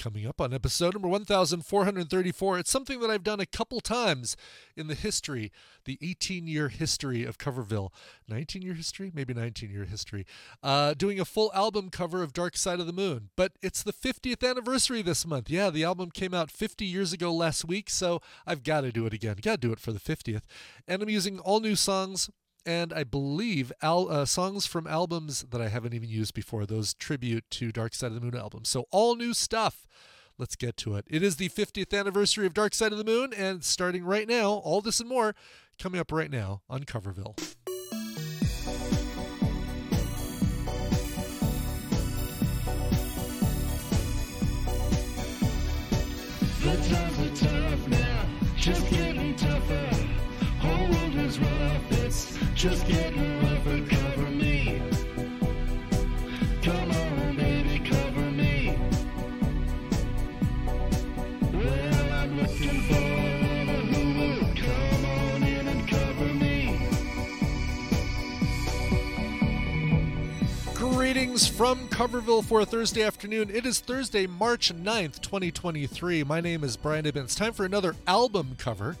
Coming up on episode number 1434, it's something that I've done a couple times in the history, the 18 year history of Coverville. 19 year history? Maybe 19 year history. Uh, doing a full album cover of Dark Side of the Moon. But it's the 50th anniversary this month. Yeah, the album came out 50 years ago last week, so I've got to do it again. Got to do it for the 50th. And I'm using all new songs and I believe al- uh, songs from albums that I haven't even used before, those tribute to Dark Side of the Moon albums. So, all new stuff. Let's get to it. It is the 50th anniversary of Dark Side of the Moon, and starting right now, all this and more coming up right now on Coverville. The times just getting rougher. Greetings from Coverville for a Thursday afternoon. It is Thursday, March 9th, 2023. My name is Brian Ibbott. It's time for another album cover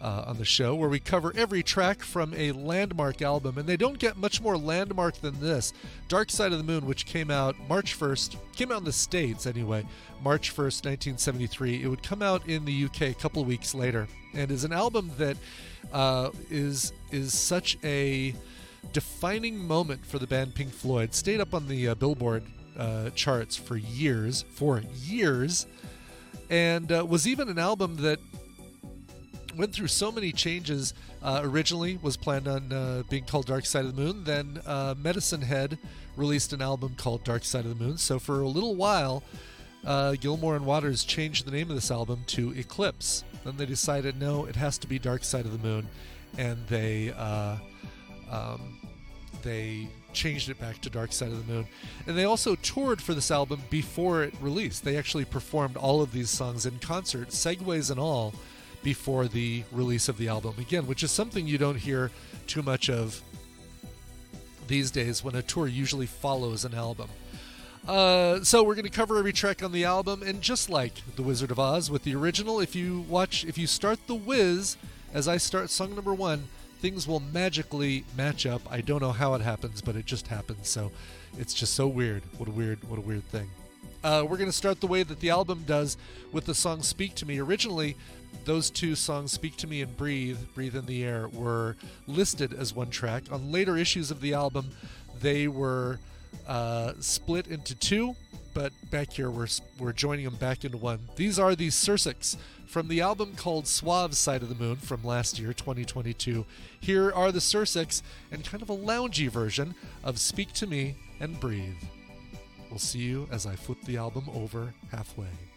uh, on the show where we cover every track from a landmark album. And they don't get much more landmark than this Dark Side of the Moon, which came out March 1st, came out in the States anyway, March 1st, 1973. It would come out in the UK a couple weeks later and is an album that uh, is is such a defining moment for the band Pink Floyd. Stayed up on the uh, Billboard uh, charts for years, for years, and uh, was even an album that went through so many changes. Uh, originally was planned on uh, being called Dark Side of the Moon. Then uh, Medicine Head released an album called Dark Side of the Moon. So for a little while, uh, Gilmour and Waters changed the name of this album to Eclipse. Then they decided no, it has to be Dark Side of the Moon, and they uh, um, they changed it back to Dark Side of the Moon. And they also toured for this album before it released. They actually performed all of these songs in concert, segues and all, before the release of the album. Again, which is something you don't hear too much of these days when a tour usually follows an album. Uh, so we're going to cover every track on the album, and just like The Wizard of Oz with the original, if you watch, if you start The Wiz, as I start song number one, things will magically match up. I don't know how it happens, but it just happens. So it's just so weird. What a weird, what a weird thing. Uh, we're going to start the way that the album does with the song "Speak to Me." Originally, those two songs, "Speak to Me" and "Breathe," "Breathe in the Air," were listed as one track. On later issues of the album, they were uh, split into two, but back here we're we're joining them back into one. These are the Sursiks from the album called Suave Side of the Moon from last year, 2022. Here are the Sursiks and kind of a loungy version of Speak to Me and Breathe. We'll see you as I flip the album over halfway.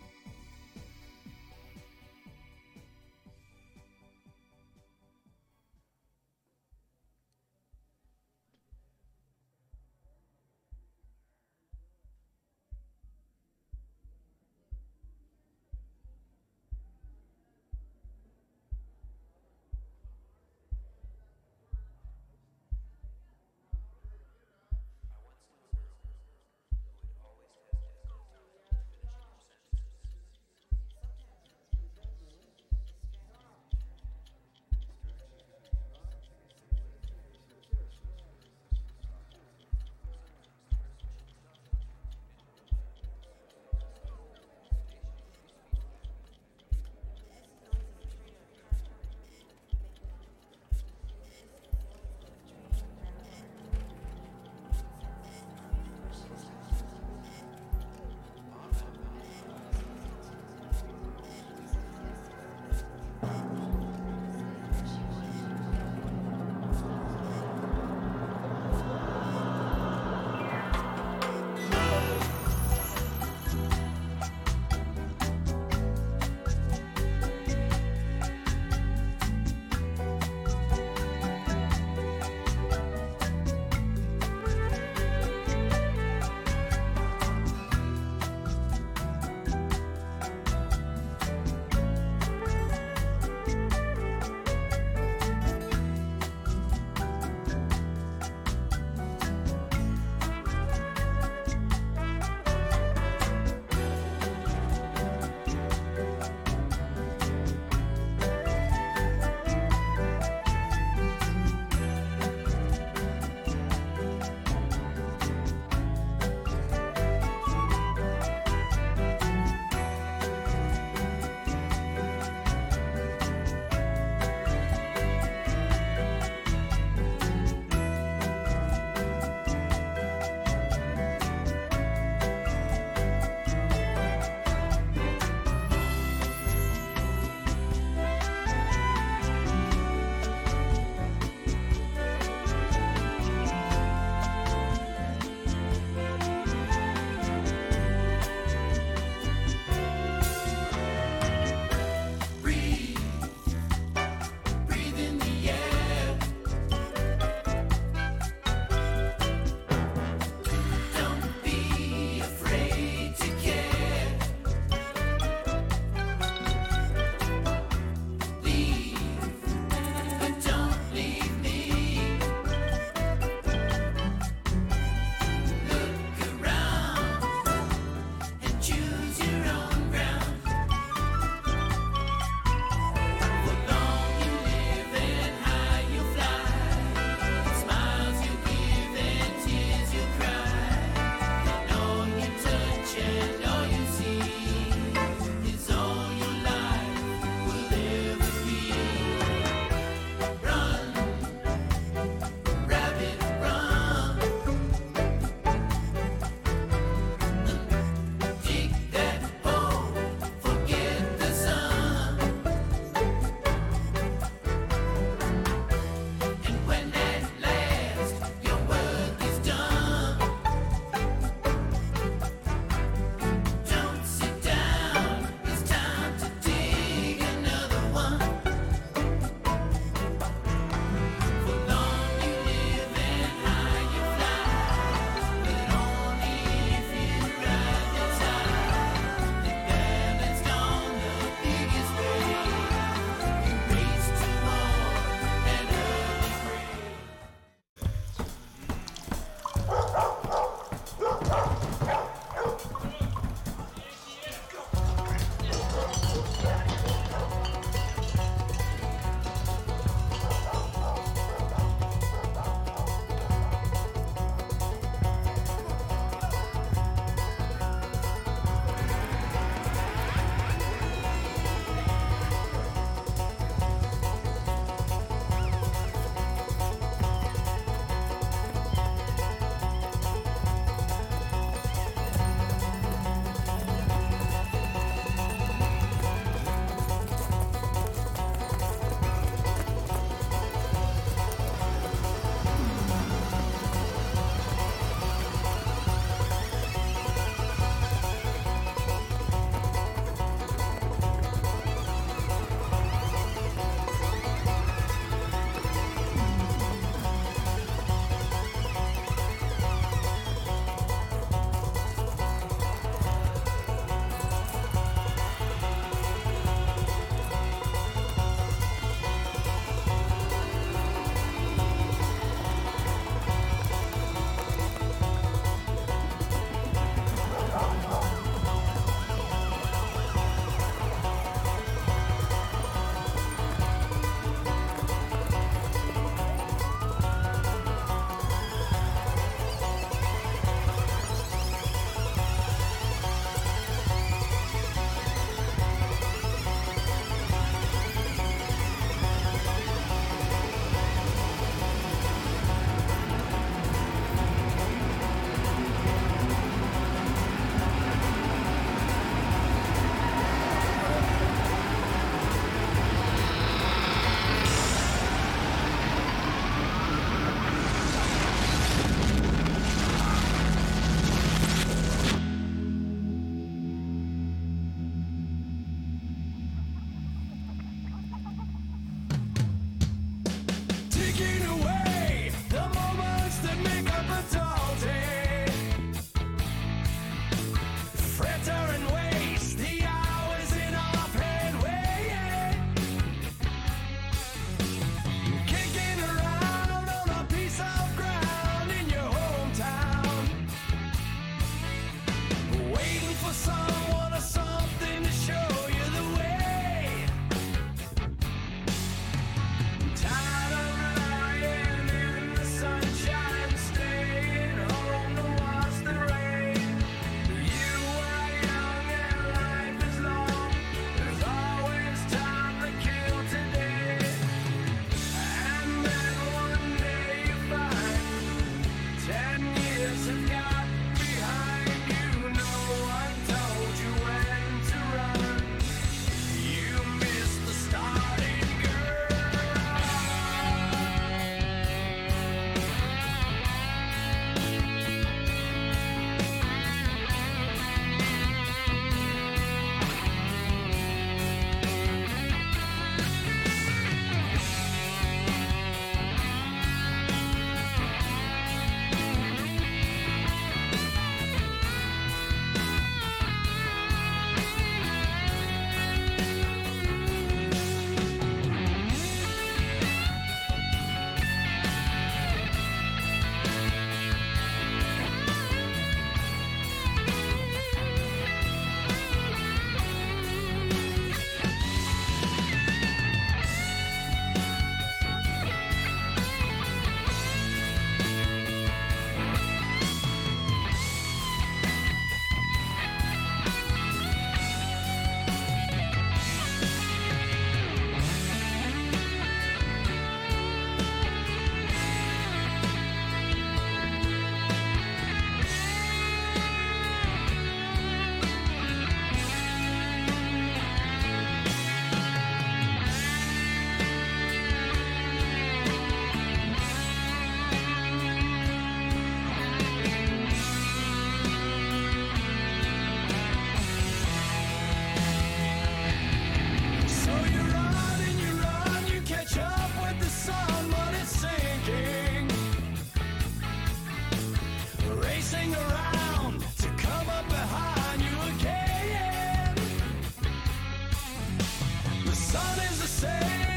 the same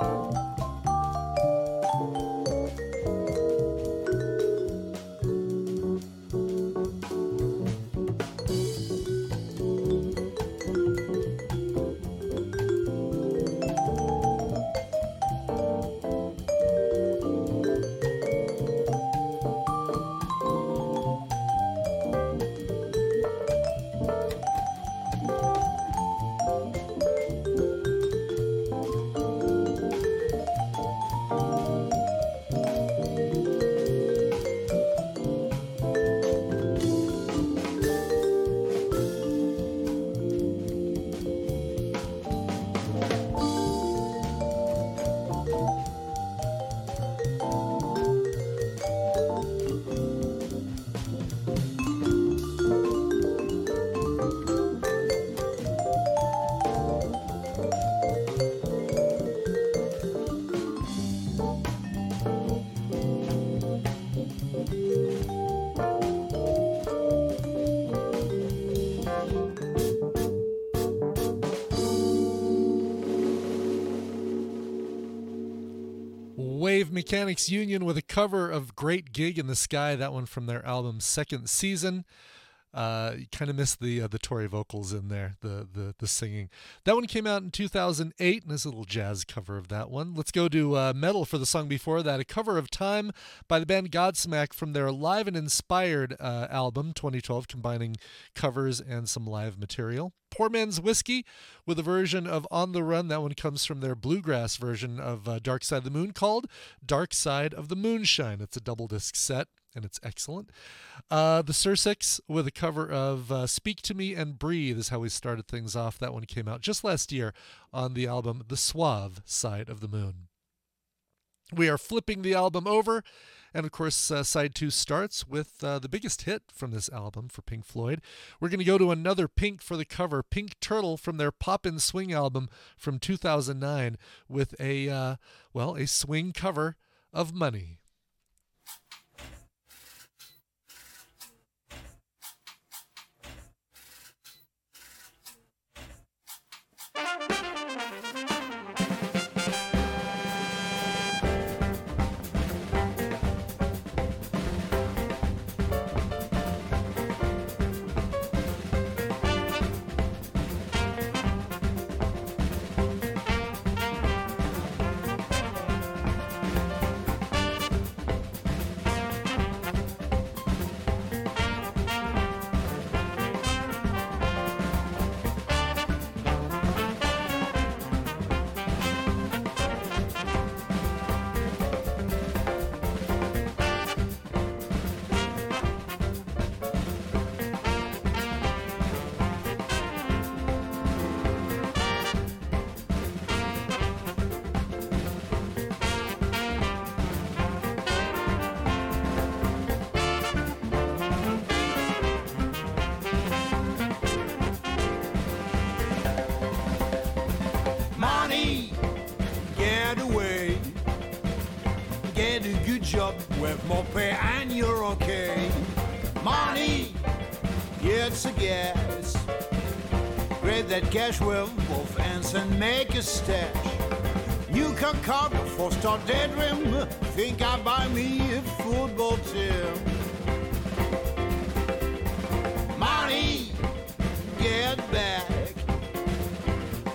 Bye. Wave Mechanics Union with a cover of Great Gig in the Sky, that one from their album Second Season. Uh, you kind of missed the uh, the Torry vocals in there, the, the the singing. That one came out in 2008, and little jazz cover of that one. Let's go to uh, metal for the song before that, a cover of Time by the band Godsmack from their Live and Inspired uh, album 2012, combining covers and some live material. Poor Man's Whiskey with a version of On the Run. That one comes from their bluegrass version of uh, Dark Side of the Moon called Dark Side of the Moonshine. It's a double disc set and it's excellent. Uh, the Sursiks with a cover of uh, Speak to Me and Breathe is how we started things off. That one came out just last year on the album The Suave Side of the Moon. We are flipping the album over, and of course, uh, side two starts with uh, the biggest hit from this album for Pink Floyd. We're going to go to another Pink for the cover, Pink Turtle from their Pop and Swing album from 2009, with a uh, well, a swing cover of Money. It's a gas. Grab that cash with both hands and make a stash. New car car before start daydream. Think I buy me a football team. Money, get back.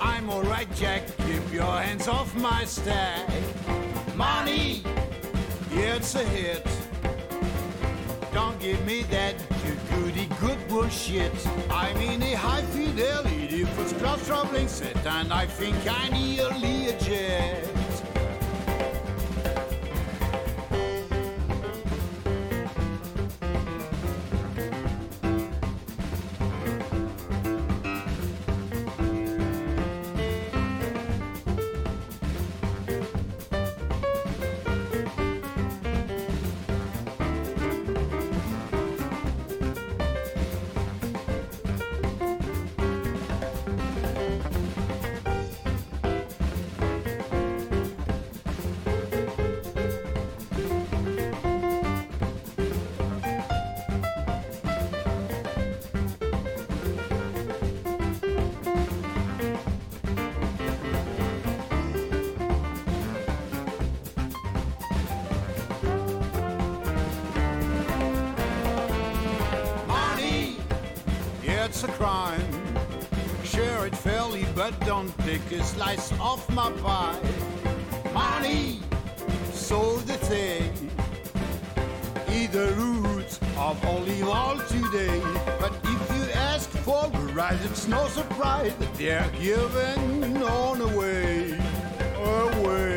I'm alright, Jack. Keep your hands off my stack. Money, it's a hit. Don't give me that goody good bullshit. I'm in a high fidelity first class traveling set, and I think I nearly a jet. It's a crime. Share it fairly, but don't take a slice off my pie. Money, so the thing. Eat the roots of olive oil today. But if you ask for the right, it's no surprise that they're given on away. Away.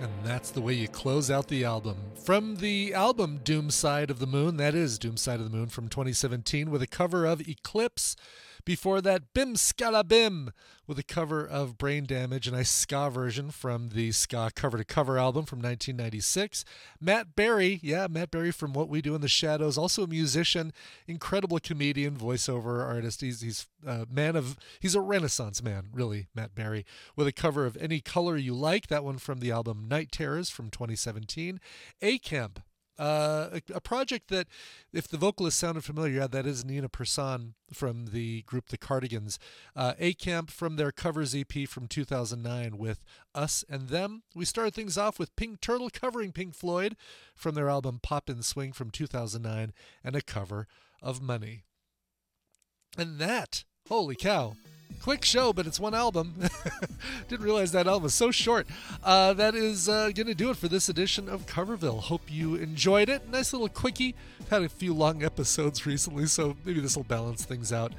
And that's the way you close out the album. From the album Doom Side of the Moon, that is Doom Side of the Moon from 2017, with a cover of Eclipse. Before that, Bim Skala Bim with a cover of Brain Damage, a nice ska version from the Ska Cover to Cover album from 1996. Matt Berry, yeah, Matt Berry from What We Do in the Shadows, also a musician, incredible comedian, voiceover artist. He's he's a man of he's a renaissance man, really, Matt Berry, with a cover of Any Color You Like, that one from the album Night Terrors from 2017. A Camp uh, a, project that, if the vocalist sounded familiar, yeah, that is Nina Persson from the group The Cardigans. Uh, A Camp from their covers EP from 2009 with Us and Them. We started things off with Pink Turtle covering Pink Floyd from their album Pop and Swing from 2009 and a cover of Money. And that, holy cow, quick show, but it's one album. Didn't realize that album was so short. Uh, that is uh, going to do it for this edition of Coverville. Hope you enjoyed it. Nice little quickie. Had a few long episodes recently, so maybe this will balance things out.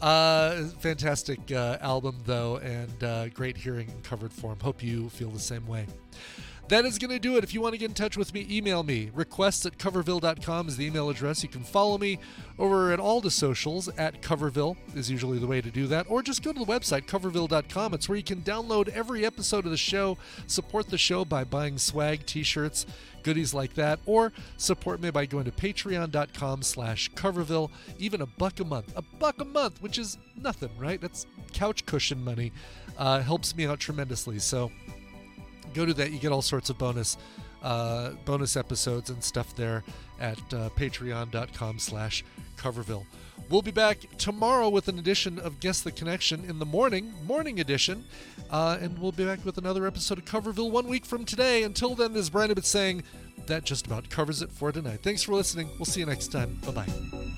Uh, fantastic uh, album, though, and uh, great hearing in covered form. Hope you feel the same way. That is going to do it. If you want to get in touch with me, email me. Requests at coverville.com is the email address. You can follow me over at all the socials at Coverville is usually the way to do that. Or just go to the website, coverville.com. It's where you can download every episode of the show, support the show by buying swag, t-shirts, goodies like that, or support me by going to patreon.com slash coverville. Even a buck a month. A buck a month, which is nothing, right? That's couch cushion money. Uh, helps me out tremendously. So go to that you get all sorts of bonus uh, bonus episodes and stuff there at uh, patreon.com slash coverville. We'll be back tomorrow with an edition of guess the connection in the morning morning edition uh, and we'll be back with another episode of coverville one week from today. Until then as Brian Ibbott saying that just about covers it for tonight. Thanks for listening. We'll see you next time. Bye bye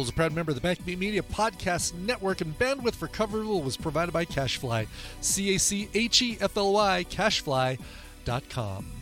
Is a proud member of the Backbeat Media Podcast Network, and bandwidth for Coverville was provided by CacheFly. C A C H E F L Y, cachefly.com.